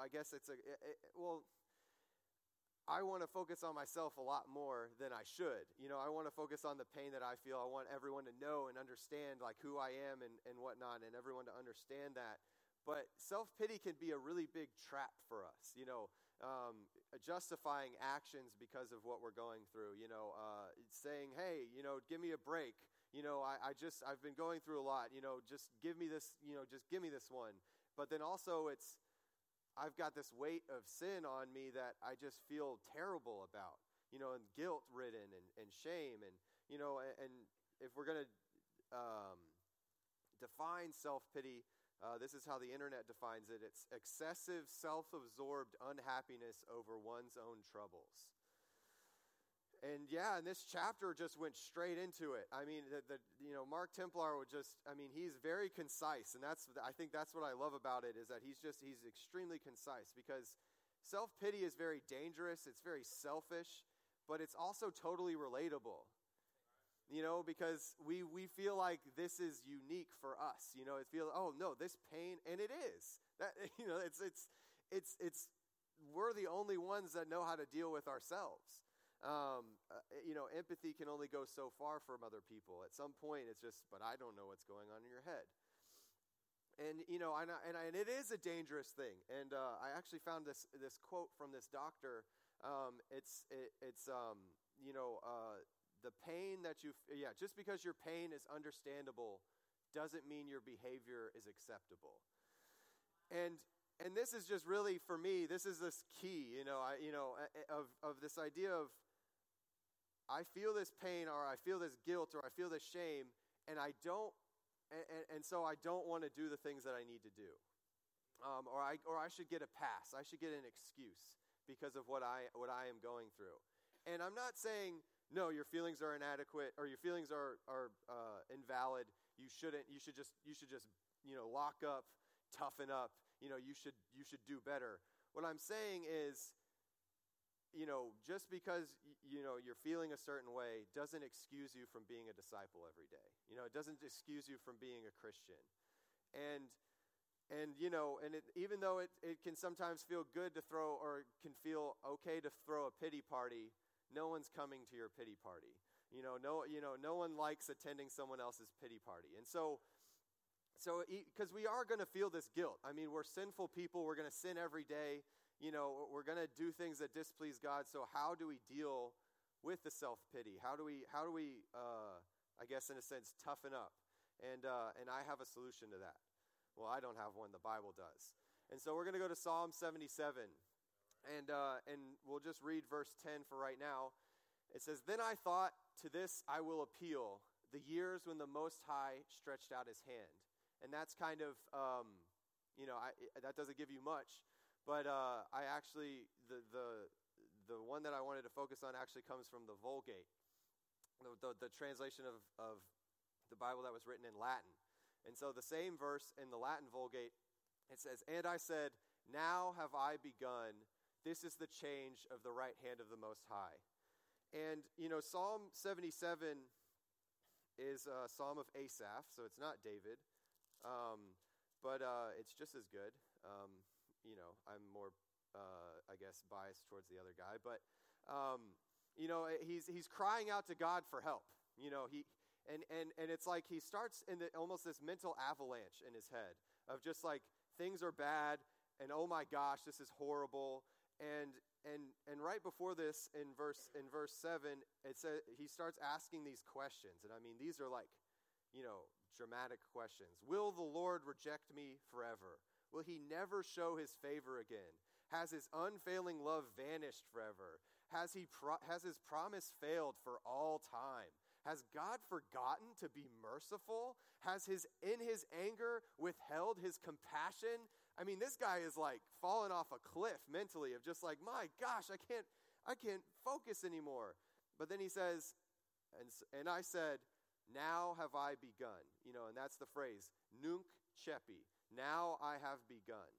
I guess it's a, it, it, well, I want to focus on myself a lot more than I should. You know, I want to focus on the pain that I feel. I want everyone to know and understand like who I am and, and whatnot and everyone to understand that. But self pity can be a really big trap for us, you know, um, justifying actions because of what we're going through, you know, uh, saying, hey, you know, give me a break. You know, I, I just, I've been going through a lot, you know, just give me this, you know, just give me this one. But then also it's, I've got this weight of sin on me that I just feel terrible about, you know, and guilt ridden and, and shame. And, you know, and, and if we're going to um, define self pity, uh, this is how the internet defines it it's excessive, self absorbed unhappiness over one's own troubles. And yeah, and this chapter just went straight into it. I mean, the, the, you know, Mark Templer would just, I mean, he's very concise, and that's, I think that's what I love about it is that he's just, he's extremely concise because self pity is very dangerous. It's very selfish, but it's also totally relatable you know, because we, we feel like this is unique for us. You know, it feels, oh no, this pain, and it is. That, you know, it's, it's, it's, it's, we're the only ones that know how to deal with ourselves. Um, uh, you know, empathy can only go so far from other people. At some point, it's just, but I don't know what's going on in your head. And, you know, and, I, and, I, and it is a dangerous thing. And uh, I actually found this, this quote from this doctor. Um, it's, it, it's um, you know, uh, the pain that you, yeah, just because your pain is understandable doesn't mean your behavior is acceptable. And, and this is just really, for me, this is this key, you know, I, you know, of, of this idea of I feel this pain or I feel this guilt or I feel this shame, and I don't, and, and so I don't want to do the things that I need to do. Um, or, I, or I should get a pass. I should get an excuse because of what I, what I am going through. And I'm not saying no, your feelings are inadequate or your feelings are, are uh, invalid. You shouldn't, you should just, you should just, you know, lock up, toughen up. You know, you should, you should do better. What I'm saying is, you know, just because, you know, you're feeling a certain way doesn't excuse you from being a disciple every day. You know, it doesn't excuse you from being a Christian. And, and you know and it, even though it, it can sometimes feel good to throw or can feel okay to throw a pity party no one's coming to your pity party. You know, no, you know, no one likes attending someone else's pity party. And so, so because we are going to feel this guilt. I mean, we're sinful people. We're going to sin every day. You know, we're going to do things that displease God. So how do we deal with the self pity? How do we, how do we, uh, I guess, in a sense, toughen up? And uh, and I have a solution to that. Well, I don't have one. The Bible does. And so we're going to go to Psalm 77. And, uh, and we'll just read verse 10 for right now. It says, Then I thought, to this I will appeal, the years when the Most High stretched out his hand. And that's kind of, um, you know, I, that doesn't give you much. But uh, I actually, the, the, the one that I wanted to focus on actually comes from the Vulgate, the, the, the translation of, of the Bible that was written in Latin. And so the same verse in the Latin Vulgate, it says, And I said, Now have I begun this is the change of the right hand of the Most High. And, you know, Psalm 77 is a psalm of Asaph, so it's not David, um, but uh, it's just as good. Um, you know, I'm more, uh, I guess, biased towards the other guy, but, um, you know, he's, he's crying out to God for help. You know, he, and, and, and it's like he starts in the, almost this mental avalanche in his head of just like things are bad and oh my gosh, this is horrible. And and and right before this in verse in verse 7 it says he starts asking these questions. And i mean these are like you know dramatic questions. Will the lord reject me forever will he never show his favor again has his unfailing love vanished forever has he pro- has his promise failed for all time has God forgotten to be merciful? Has his in his anger withheld his compassion? I mean, this guy is like falling off a cliff mentally of just like, "My gosh, I can't I can't focus anymore." But then he says, and and I said, "Now have I begun." You know, and that's the phrase, nunc coepi. Now I have begun.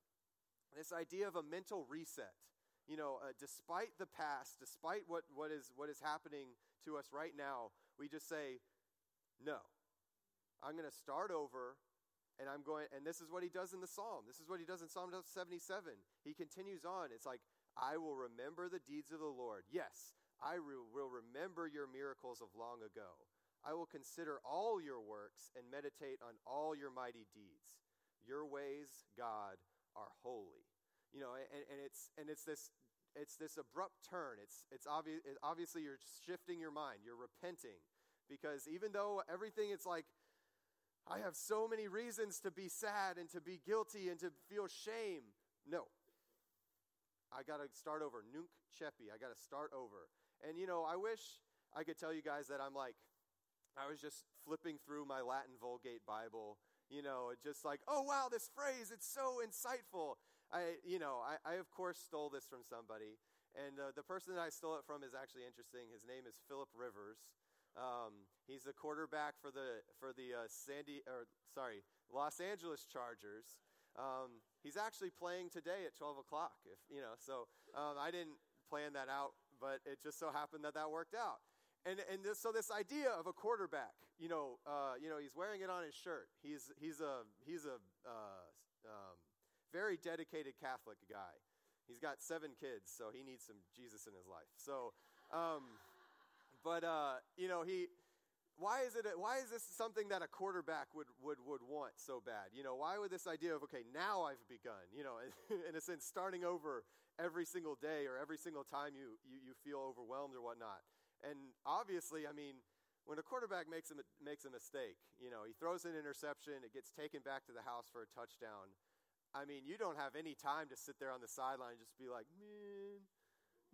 This idea of a mental reset you know, uh, despite the past, despite what, what, is, what is happening to us right now, we just say, no. I'm going to start over and I'm going, and this is what he does in the psalm. This is what he does in Psalm 77. He continues on. It's like, I will remember the deeds of the Lord. Yes, I re- will remember your miracles of long ago. I will consider all your works and meditate on all your mighty deeds. Your ways, God, are holy. You know, and, and it's and it's this it's this abrupt turn. It's it's obvious obviously you're shifting your mind. You're repenting because even though everything it's like I have so many reasons to be sad and to be guilty and to feel shame. No. I got to start over. Nunc coepi. I got to start over. And, you know, I wish I could tell you guys that I'm like, I was just flipping through my Latin Vulgate Bible, you know, just like, oh, wow, this phrase, it's so insightful. I, you know, I, I of course stole this from somebody. And uh, the person that I stole it from is actually interesting. His name is Philip Rivers. Um, he's the quarterback for the for the uh, Sandy or sorry Los Angeles Chargers. Um, he's actually playing today at 12 o'clock. If you know, so um, I didn't plan that out, but it just so happened that that worked out. And and this, so this idea of a quarterback, you know, uh, you know, he's wearing it on his shirt. He's he's a he's a uh, um, very dedicated Catholic guy. He's got seven kids, so he needs some Jesus in his life. So. Um, but uh, you know, he why is it why is this something that a quarterback would, would, would want so bad you know why would this idea of okay now i've begun you know in a sense starting over every single day or every single time you, you, you feel overwhelmed or whatnot and obviously i mean when a quarterback makes a, makes a mistake you know he throws an interception it gets taken back to the house for a touchdown i mean you don't have any time to sit there on the sideline and just be like man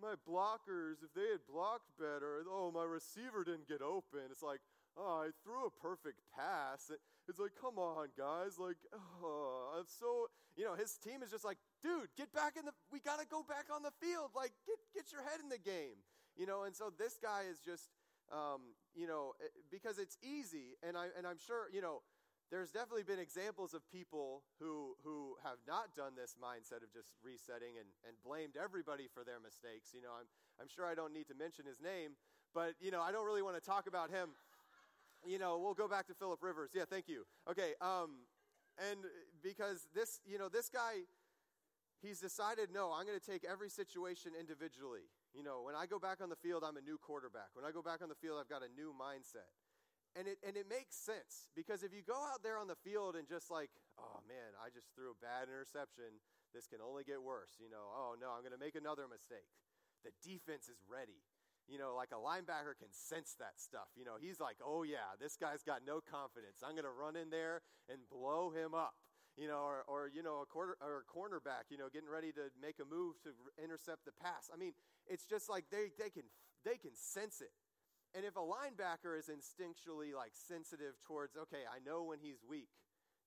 my blockers, if they had blocked better, oh, my receiver didn't get open. It's like, oh, I threw a perfect pass. It's like, come on, guys. Like, oh, I'm so, you know, his team is just like, dude, get back in the, we got to go back on the field. Like, get, get your head in the game, you know? And so this guy is just, um, you know, eh, because it's easy. And, I, and I'm sure, you know, there's definitely been examples of people who, who have not done this mindset of just resetting and, and blamed everybody for their mistakes. You know, I'm, I'm sure I don't need to mention his name, but, you know, I don't really want to talk about him. You know, we'll go back to Philip Rivers. Yeah, thank you. Okay, um, and because this, you know, this guy, he's decided, no, I'm going to take every situation individually. You know, when I go back on the field, I'm a new quarterback. When I go back on the field, I've got a new mindset. And it, and it makes sense because if you go out there on the field and just like, oh man, I just threw a bad interception, this can only get worse. You know, oh no, I'm going to make another mistake. The defense is ready. You know, like a linebacker can sense that stuff. You know, he's like, oh yeah, this guy's got no confidence. I'm going to run in there and blow him up. You know, or, or you know, a quarter or a cornerback, you know, getting ready to make a move to intercept the pass. I mean, it's just like they, they can they can sense it. And if a linebacker is instinctually like sensitive towards, okay, I know when he's weak.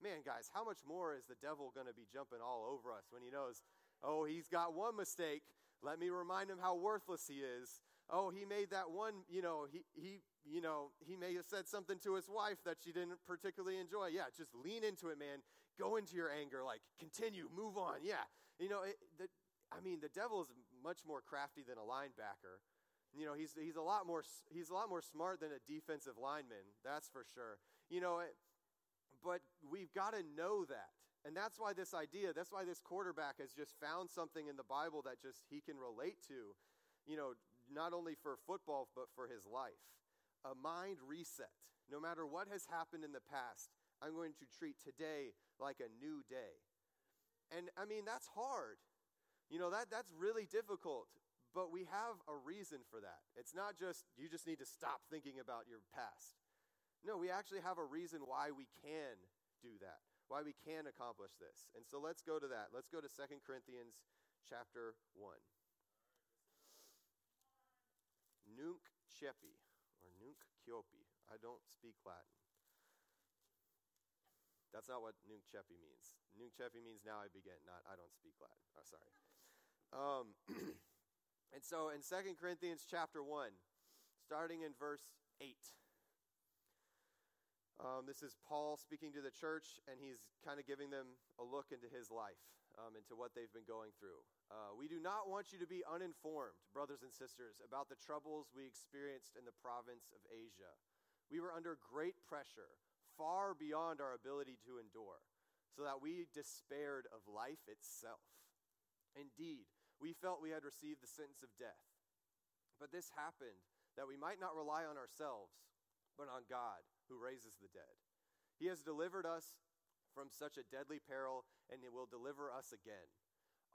Man, guys, how much more is the devil going to be jumping all over us when he knows, oh, he's got one mistake. Let me remind him how worthless he is. Oh, he made that one, you know, he, he, you know, he may have said something to his wife that she didn't particularly enjoy. Yeah, just lean into it, man. Go into your anger. Like, continue, move on. Yeah. You know, it, the, I mean, the devil is much more crafty than a linebacker. You know, he's, he's, a lot more, he's a lot more smart than a defensive lineman, that's for sure. You know, eh, but we've got to know that. And that's why this idea, that's why this quarterback has just found something in the Bible that just he can relate to, you know, not only for football, but for his life. A mind reset. No matter what has happened in the past, I'm going to treat today like a new day. And I mean, that's hard. You know, that, that's really difficult. But we have a reason for that. It's not just you just need to stop thinking about your past. No, we actually have a reason why we can do that, why we can accomplish this. And so let's go to that. Let's go to 2 Corinthians chapter 1. Nunc coepi, or nunc ciopi. I don't speak Latin. That's not what nunc coepi means. Nunc coepi means now I begin, not I don't speak Latin. Oh, sorry. Um, And so in 2 Corinthians chapter 1, starting in verse 8, um, this is Paul speaking to the church, and he's kind of giving them a look into his life, um, into what they've been going through. Uh, we do not want you to be uninformed, brothers and sisters, about the troubles we experienced in the province of Asia. We were under great pressure, far beyond our ability to endure, so that we despaired of life itself. Indeed, we felt we had received the sentence of death. But this happened that we might not rely on ourselves, but on God, who raises the dead. He has delivered us from such a deadly peril, and He will deliver us again.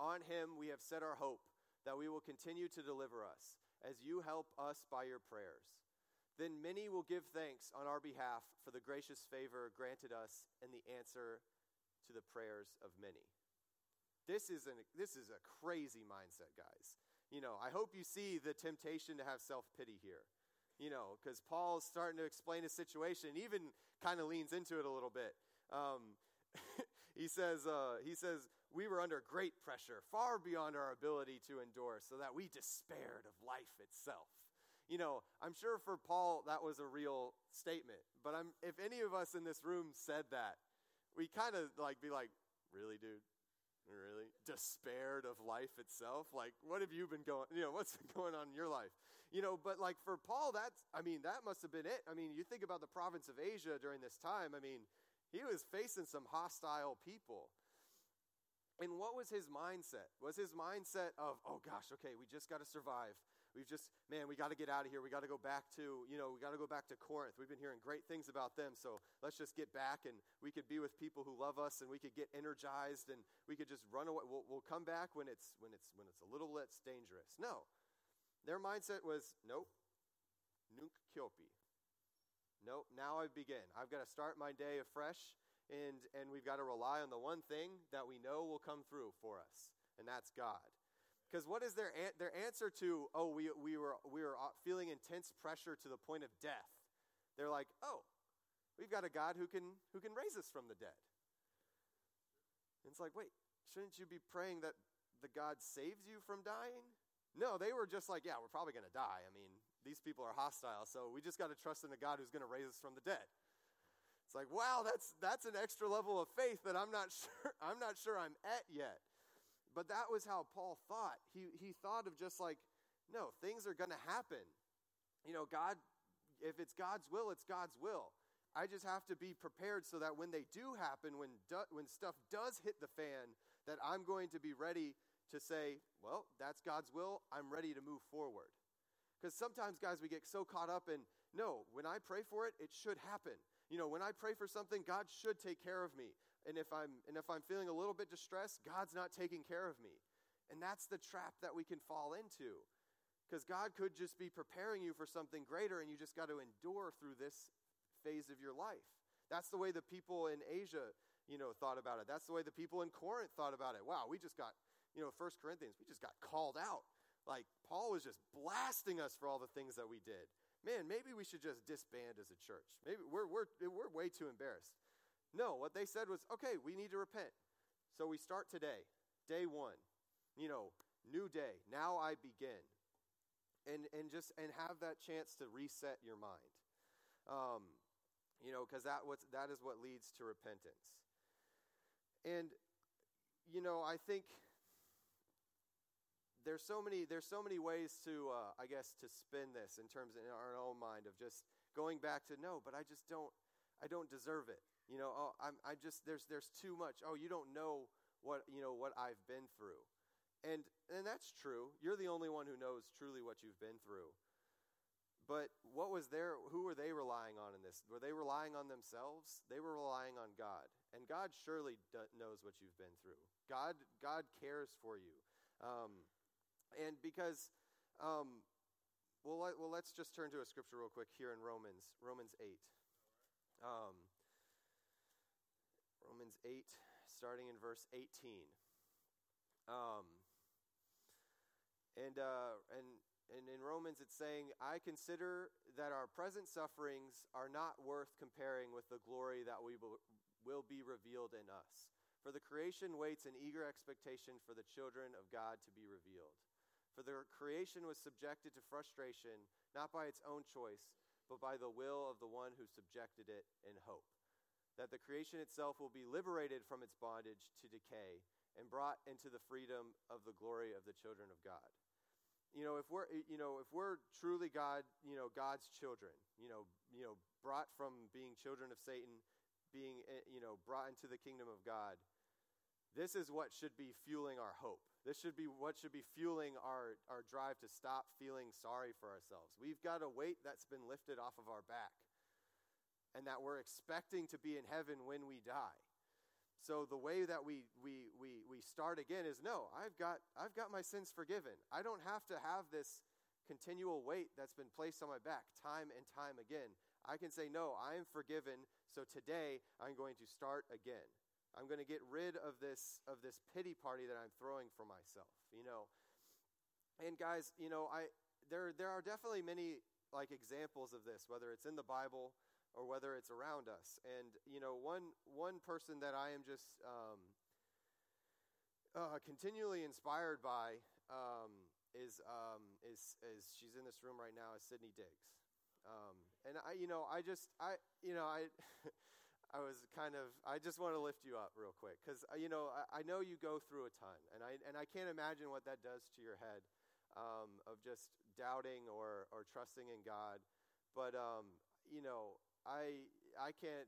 On Him we have set our hope that we will continue to deliver us, as you help us by your prayers. Then many will give thanks on our behalf for the gracious favor granted us and the answer to the prayers of many. This is, an, this is a crazy mindset, guys. You know, I hope you see the temptation to have self pity here. You know, because Paul's starting to explain his situation, even kind of leans into it a little bit. Um, he says, uh, he says, we were under great pressure, far beyond our ability to endure, so that we despaired of life itself. You know, I'm sure for Paul that was a real statement, but I'm, if any of us in this room said that, we kind of like be like, really, dude? Really? Despaired of life itself? Like, what have you been going, you know, what's going on in your life? You know, but like for Paul, that's, I mean, that must have been it. I mean, you think about the province of Asia during this time, I mean, he was facing some hostile people. And what was his mindset? Was his mindset of, oh gosh, okay, we just got to survive. We've just, man, we got to get out of here. We got to go back to, you know, we got to go back to Corinth. We've been hearing great things about them. So let's just get back and we could be with people who love us and we could get energized and we could just run away. We'll, we'll come back when it's, when it's, when it's a little less dangerous. No. Their mindset was, nope, nunc coepi. Nope, now I begin. I've got to start my day afresh and, and we've got to rely on the one thing that we know will come through for us, and that's God. Because what is their, their answer to, oh, we, we, were, we were uh, feeling intense pressure to the point of death? They're like, oh, we've got a God who can, who can raise us from the dead. And it's like, wait, shouldn't you be praying that the God saves you from dying? No, they were just like, yeah, we're probably going to die. I mean, these people are hostile, so we just got to trust in a God who's going to raise us from the dead. It's like, wow, that's, that's an extra level of faith that I'm not sure, I'm not sure I'm at yet. But that was how Paul thought. He, he thought of just like, no, things are going to happen. You know, God, if it's God's will, it's God's will. I just have to be prepared so that when they do happen, when, do, when stuff does hit the fan, that I'm going to be ready to say, well, that's God's will. I'm ready to move forward. Because sometimes, guys, we get so caught up in, no, when I pray for it, it should happen. You know, when I pray for something, God should take care of me and if I'm and if I'm feeling a little bit distressed, God's not taking care of me. And that's the trap that we can fall into. Because God could just be preparing you for something greater and you just got to endure through this phase of your life. That's the way the people in Asia, you know, thought about it. That's the way the people in Corinth thought about it. Wow, we just got, you know, First Corinthians, we just got called out. Like Paul was just blasting us for all the things that we did. Man, maybe we should just disband as a church. Maybe we're, we're, we're way too embarrassed. No, what they said was, okay, we need to repent. So we start today, day one. You know, new day. Now I begin. And, and just and have that chance to reset your mind. Um, you know, because that, what's, that is what leads to repentance. And, you know, I think there's so many there's so many ways to uh, I guess to spin this in terms in our own mind of just going back to no, but I just don't I don't deserve it. You know, oh, I'm, I just there's there's too much. Oh, you don't know what you know what I've been through, and and that's true. You're the only one who knows truly what you've been through. But what was their? Who were they relying on in this? Were they relying on themselves? They were relying on God, and God surely knows what you've been through. God God cares for you, um, and because. Um, well, let, well, let's just turn to a scripture real quick here in Romans, Romans 8. Um, Romans 8, starting in verse 18. Um, and, uh, and, and in Romans, it's saying, I consider that our present sufferings are not worth comparing with the glory that we will be revealed in us. For the creation waits in eager expectation for the children of God to be revealed. For the creation was subjected to frustration, not by its own choice, but by the will of the one who subjected it in hope that the creation itself will be liberated from its bondage to decay and brought into the freedom of the glory of the children of God. You know, if we're you know, if we're truly God, you know, God's children, you know, you know, brought from being children of Satan being eh, you know brought into the kingdom of God, this is what should be fueling our hope. This should be what should be fueling our, our drive to stop feeling sorry for ourselves. We've got a weight that's been lifted off of our back and that we're expecting to be in heaven when we die. So the way that we, we, we, we start again is no, I've got, I've got my sins forgiven. I don't have to have this continual weight that's been placed on my back time and time again. I can say, no, I am forgiven, so today I'm going to start again. I'm going to get rid of this of this pity party that I'm throwing for myself, you know. And guys, you know, I there there are definitely many like examples of this, whether it's in the Bible or whether it's around us. And you know, one one person that I am just um, uh, continually inspired by um, is um, is is she's in this room right now is Sydney Diggs. Um, and I, you know, I just, I, you know, I, I was kind of, I just want to lift you up real quick because, uh, you know, I, I, know you go through a ton, and I, and I can't imagine what that does to your head um, of just doubting or, or trusting in God. But, um, you know, I, I can't,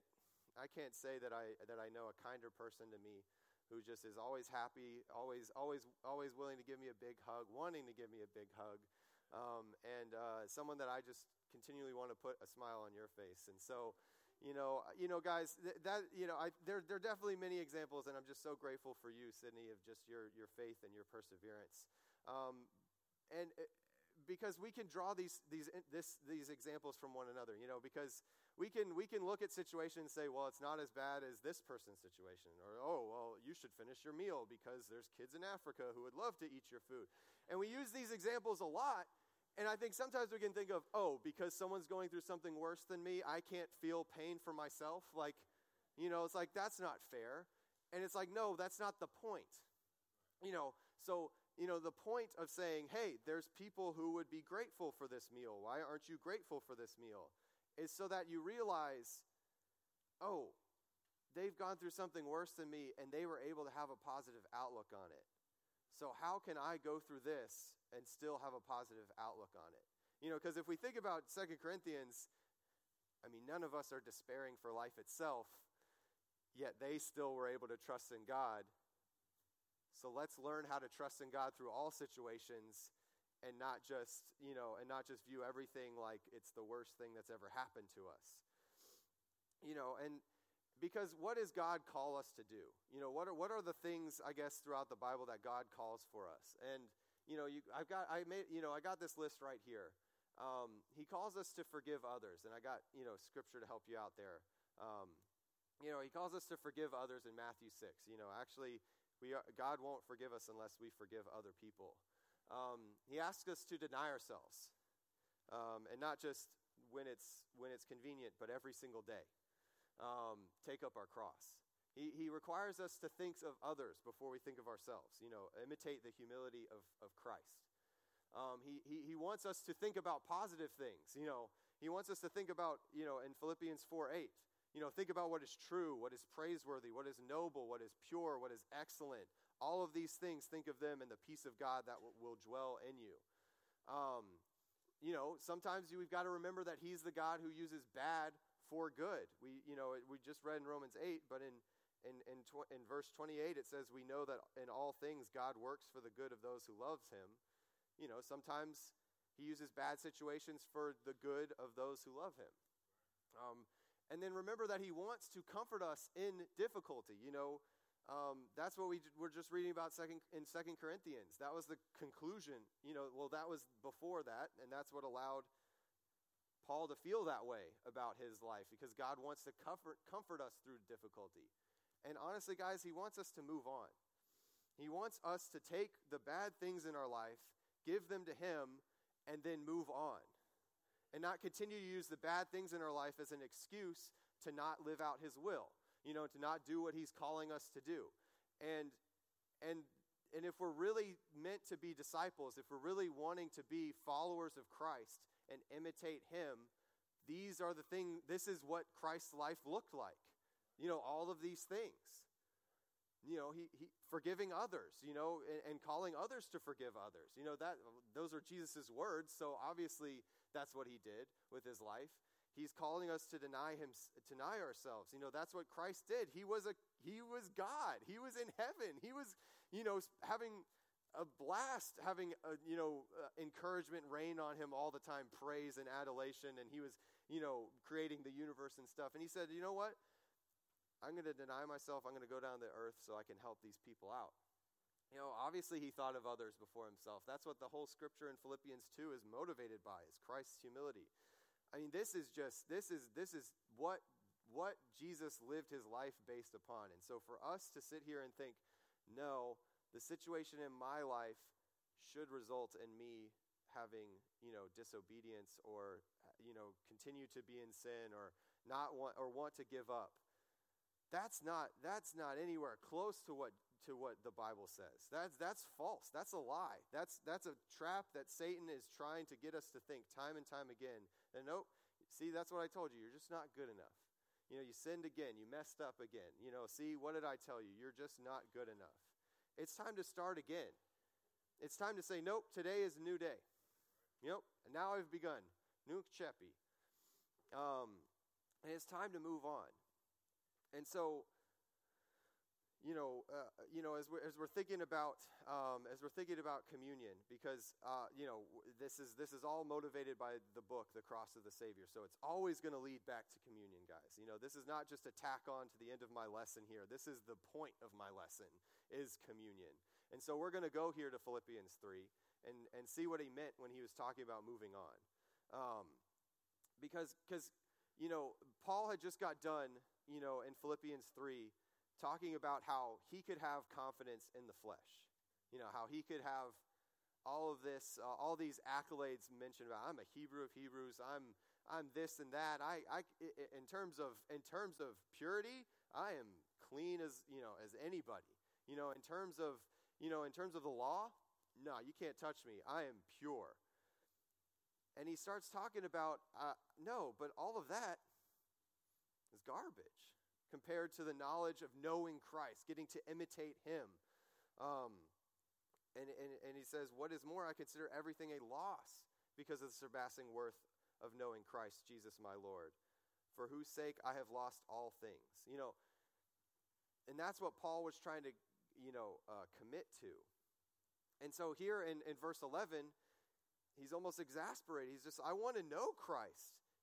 I can't say that I, that I know a kinder person to me who just is always happy, always, always, always willing to give me a big hug, wanting to give me a big hug, um, and uh, someone that I just continually want to put a smile on your face. And so, you know, you know, guys, th- that you know, I, there there are definitely many examples, and I'm just so grateful for you, Sydney, of just your your faith and your perseverance. Um, and it, because we can draw these these this, these examples from one another, you know, because we can we can look at situations and say, well, it's not as bad as this person's situation, or oh, well, you should finish your meal because there's kids in Africa who would love to eat your food, and we use these examples a lot and I think sometimes we can think of, oh, because someone's going through something worse than me, I can't feel pain for myself. Like, you know, it's like, that's not fair. And it's like, no, that's not the point. You know, so, you know, the point of saying, hey, there's people who would be grateful for this meal. Why aren't you grateful for this meal? Is so that you realize, oh, they've gone through something worse than me and they were able to have a positive outlook on it. So, how can I go through this and still have a positive outlook on it? You know, because if we think about Second Corinthians, I mean, none of us are despairing for life itself, yet they still were able to trust in God. So let's learn how to trust in God through all situations and not just, you know, and not just view everything like it's the worst thing that's ever happened to us. You know, and because what does God call us to do? You know, what are, what are the things, I guess, throughout the Bible that God calls for us? And, you know, you, I've got, I made, you know, I got this list right here. Um, he calls us to forgive others, and I got, you know, scripture to help you out there. Um, you know, he calls us to forgive others in Matthew 6. You know, actually, we are, God won't forgive us unless we forgive other people. Um, he asks us to deny ourselves, um, and not just when it's, when it's convenient, but every single day um, take up our cross. He, he requires us to think of others before we think of ourselves, you know, imitate the humility of, of Christ. Um, he, he, he wants us to think about positive things, you know. He wants us to think about, you know, in Philippians 4 8, you know, think about what is true, what is praiseworthy, what is noble, what is pure, what is excellent. All of these things, think of them in the peace of God that will dwell in you. Um, you know, sometimes we've got to remember that He's the God who uses bad for good. We, you know, we just read in Romans 8, but in, in, in, tw- in verse 28, it says, We know that in all things God works for the good of those who loves him. You know, sometimes he uses bad situations for the good of those who love him. Um, and then remember that he wants to comfort us in difficulty. You know, um, that's what we were just reading about second, in Second Corinthians. That was the conclusion. You know, well, that was before that, and that's what allowed Paul to feel that way about his life because God wants to comfort, comfort us through difficulty. And honestly, guys, he wants us to move on. He wants us to take the bad things in our life, give them to him, and then move on. And not continue to use the bad things in our life as an excuse to not live out his will, you know, to not do what he's calling us to do. And and and if we're really meant to be disciples, if we're really wanting to be followers of Christ, and imitate him, these are the thing this is what Christ's life looked like. You know, all of these things. You know, he, he forgiving others, you know, and, and calling others to forgive others. You know, that those are Jesus' words, so obviously that's what he did with his life. He's calling us to deny him deny ourselves. You know, that's what Christ did. He was a he was God. He was in heaven. He was, you know, having a blast having a, you know uh, encouragement rain on him all the time praise and adulation and he was you know creating the universe and stuff and he said you know what i'm going to deny myself i'm going to go down to earth so i can help these people out you know obviously he thought of others before himself that's what the whole scripture in philippians 2 is motivated by is christ's humility I mean, this is just this is this is what what Jesus lived his life based upon. And so for us to sit here and think, no, the situation in my life should result in me having, you know, disobedience or you know, continue to be in sin or not want or want to give up. That's not that's not anywhere close to what to what the Bible says. That's that's false. That's a lie. That's that's a trap that Satan is trying to get us to think time and time again and nope, see, that's what I told you. You're just not good enough. You know, you sinned again. You messed up again. You know, see, what did I tell you? You're just not good enough. It's time to start again. It's time to say, nope, today is a new day. Yep, and now I've begun. Nunc Coepi. Um, and it's time to move on. And so, you know, uh, you know, as we're, as we're thinking about um, as we're thinking about communion, because uh, you know this is this is all motivated by the book, The Cross of the Savior. So it's always going to lead back to communion, guys. You know, this is not just a tack on to the end of my lesson here. This is the point of my lesson is communion. And so we're going to go here to Philippians three and and see what he meant when he was talking about moving on, um, because because you know Paul had just got done, you know, in Philippians three talking about how he could have confidence in the flesh. You know, how he could have all of this, uh, all these accolades mentioned about I'm a Hebrew of Hebrews, I'm I'm this and that. I, I in terms of in terms of purity, I am clean as you know as anybody. You know, in terms of you know in terms of the law, no, you can't touch me. I am pure. And he starts talking about uh, no, but all of that is garbage compared to the knowledge of knowing Christ, getting to imitate Him. Um, and, and, and he says, What is more, I consider everything a loss because of the surpassing worth of knowing Christ Jesus my Lord, for whose sake I have lost all things. You know, and that's what Paul was trying to, you know, uh, commit to. And so here in, in verse 11, he's almost exasperated. He's just, I want to know Christ.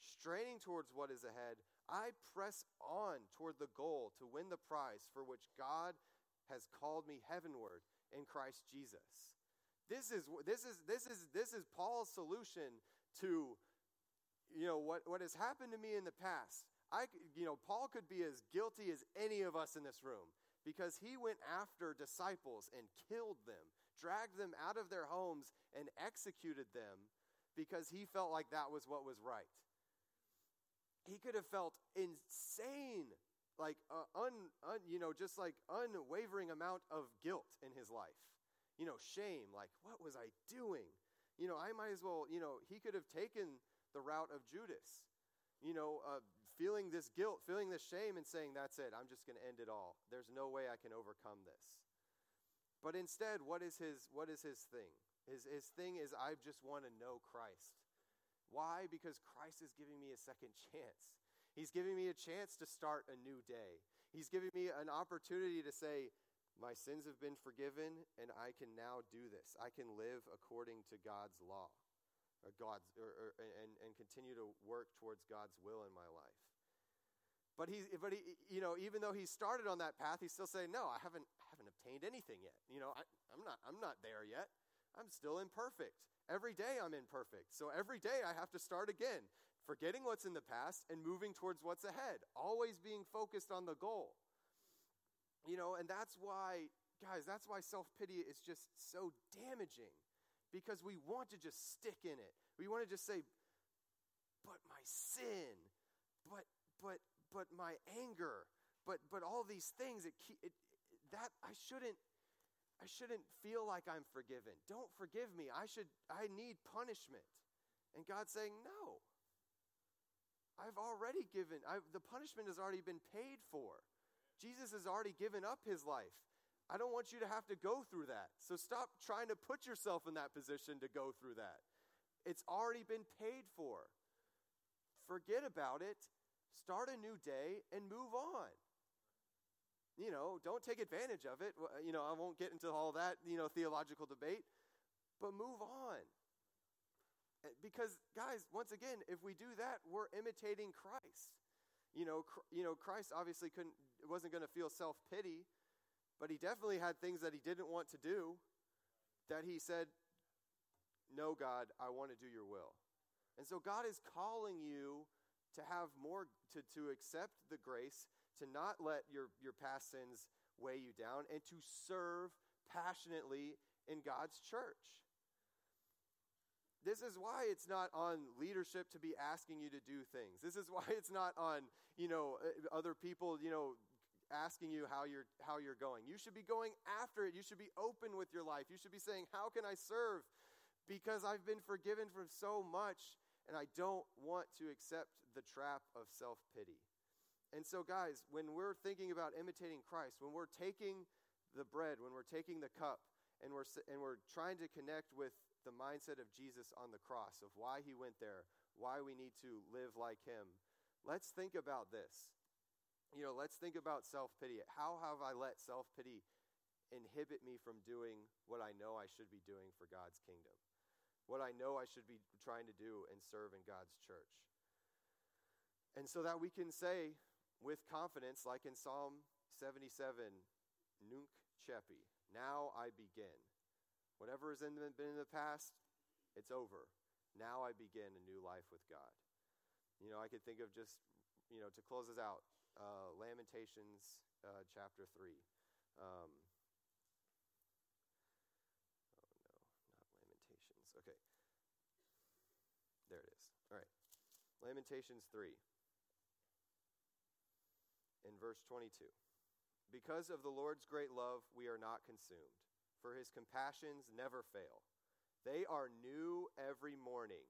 Straining towards what is ahead, I press on toward the goal to win the prize for which God has called me heavenward in Christ Jesus. This is this is this is this is Paul's solution to you know what what has happened to me in the past. I you know Paul could be as guilty as any of us in this room because he went after disciples and killed them, dragged them out of their homes and executed them because he felt like that was what was right he could have felt insane like uh, un, un, you know just like unwavering amount of guilt in his life. You know shame like what was i doing? You know i might as well you know he could have taken the route of judas you know uh, feeling this guilt feeling this shame and saying that's it i'm just going to end it all. There's no way i can overcome this. But instead what is his what is his thing? His, his thing is i just want to know christ why? Because Christ is giving me a second chance. He's giving me a chance to start a new day. He's giving me an opportunity to say, My sins have been forgiven, and I can now do this. I can live according to God's law, or God's, or, or, and, and continue to work towards God's will in my life. But he, but he, you know, even though he started on that path, he's still saying, "No, I haven't, I haven't obtained anything yet. You know, I, I'm not, I'm not there yet. I'm still imperfect. Every day I'm imperfect. So every day I have to start again, forgetting what's in the past and moving towards what's ahead, always being focused on the goal. You know, and that's why, guys, that's why self pity is just so damaging because we want to just stick in it. We want to just say, but my sin, but but but my anger, but but all these things. It, it that I shouldn't I shouldn't feel like I'm forgiven. Don't forgive me. I should I need punishment. And God's saying, "No. I've already given I've, the punishment has already been paid for. Jesus has already given up his life. I don't want you to have to go through that. So stop trying to put yourself in that position to go through that. It's already been paid for. Forget about it. Start a new day and move on. You know, don't take advantage of it. You know, I won't get into all that, you know, theological debate, but move on. Eh, because, guys, once again, if we do that, we're imitating Christ. You know, you know, Christ obviously couldn't, wasn't going to feel self pity, but he definitely had things that he didn't want to do that he said, No, God, I want to do your will. And so God is calling you to have more, to, to accept the grace, to not let your, your past sins weigh you down, and to serve passionately in God's church. This is why it's not on leadership to be asking you to do things. This is why it's not on, you know, uh, other people, you know, asking you how you're how you're going. You should be going after it. You should be open with your life. You should be saying, "How can I serve?" Because I've been forgiven from so much and I don't want to accept the trap of self-pity. And so guys, when we're thinking about imitating Christ, when we're taking the bread, when we're taking the cup and we're and we're trying to connect with the mindset of Jesus on the cross, of why he went there, why we need to live like him, let's think about this. You know, let's think about self pity. How have I let self pity inhibit me from doing what I know I should be doing for God's kingdom? What I know I should be trying to do and serve in God's church? And so that we can say with confidence, like in Psalm 77, Nunc Coepi, now I begin. Whatever has been in the past, it's over. Now I begin a new life with God. You know, I could think of just, you know, to close us out, uh, Lamentations uh, chapter 3. Um, oh, no, not Lamentations. Okay. There it is. All right. Lamentations 3. In verse 22. Because of the Lord's great love, we are not consumed for his compassions never fail. They are new every morning.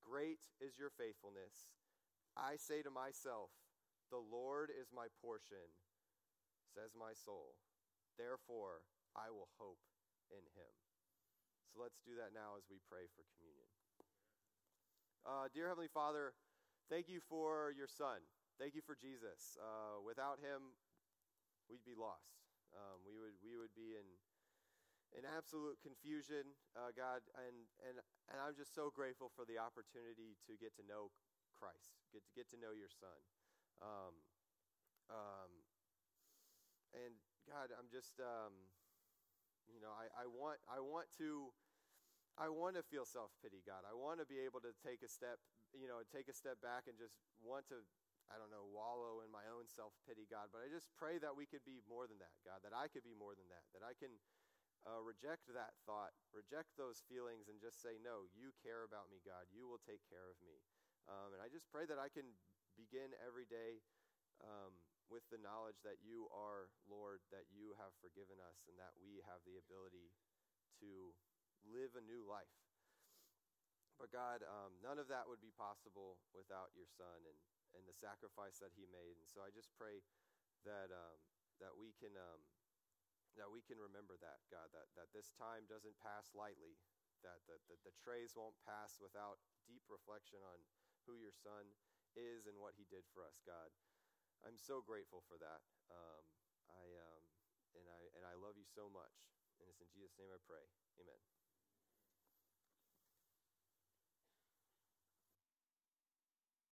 Great is your faithfulness. I say to myself, The Lord is my portion, says my soul. Therefore, I will hope in him. So let's do that now as we pray for communion. Uh, dear Heavenly Father, thank you for your Son. Thank you for Jesus. Uh, without him, we'd be lost. Um, we, would, we would be in in absolute confusion, uh, God, and, and, and I'm just so grateful for the opportunity to get to know Christ, get to get to know your Son. Um, um, and God, I'm just, um, you know, I, I want, I want to, I want to feel self pity, God. I want to be able to take a step, you know, take a step back and just want to, I don't know, wallow in my own self pity, God. But I just pray that we could be more than that, God. That I could be more than that. That I can uh, reject that thought, reject those feelings, and just say, No, you care about me, God. You will take care of me. Um, and I just pray that I can begin every day um, with the knowledge that you are Lord, that you have forgiven us, and that we have the ability to live a new life. But God, um, none of that would be possible without your Son and, and the sacrifice that He made. And so I just pray that um, that we can um, that we can remember that, God, that, that this time doesn't pass lightly, that the, the, the trays won't pass without deep reflection on who your son is and what he did for us, God. I'm so grateful for that. Um, I, um, and, I, and I love you so much. And it's in Jesus' name I pray. Amen.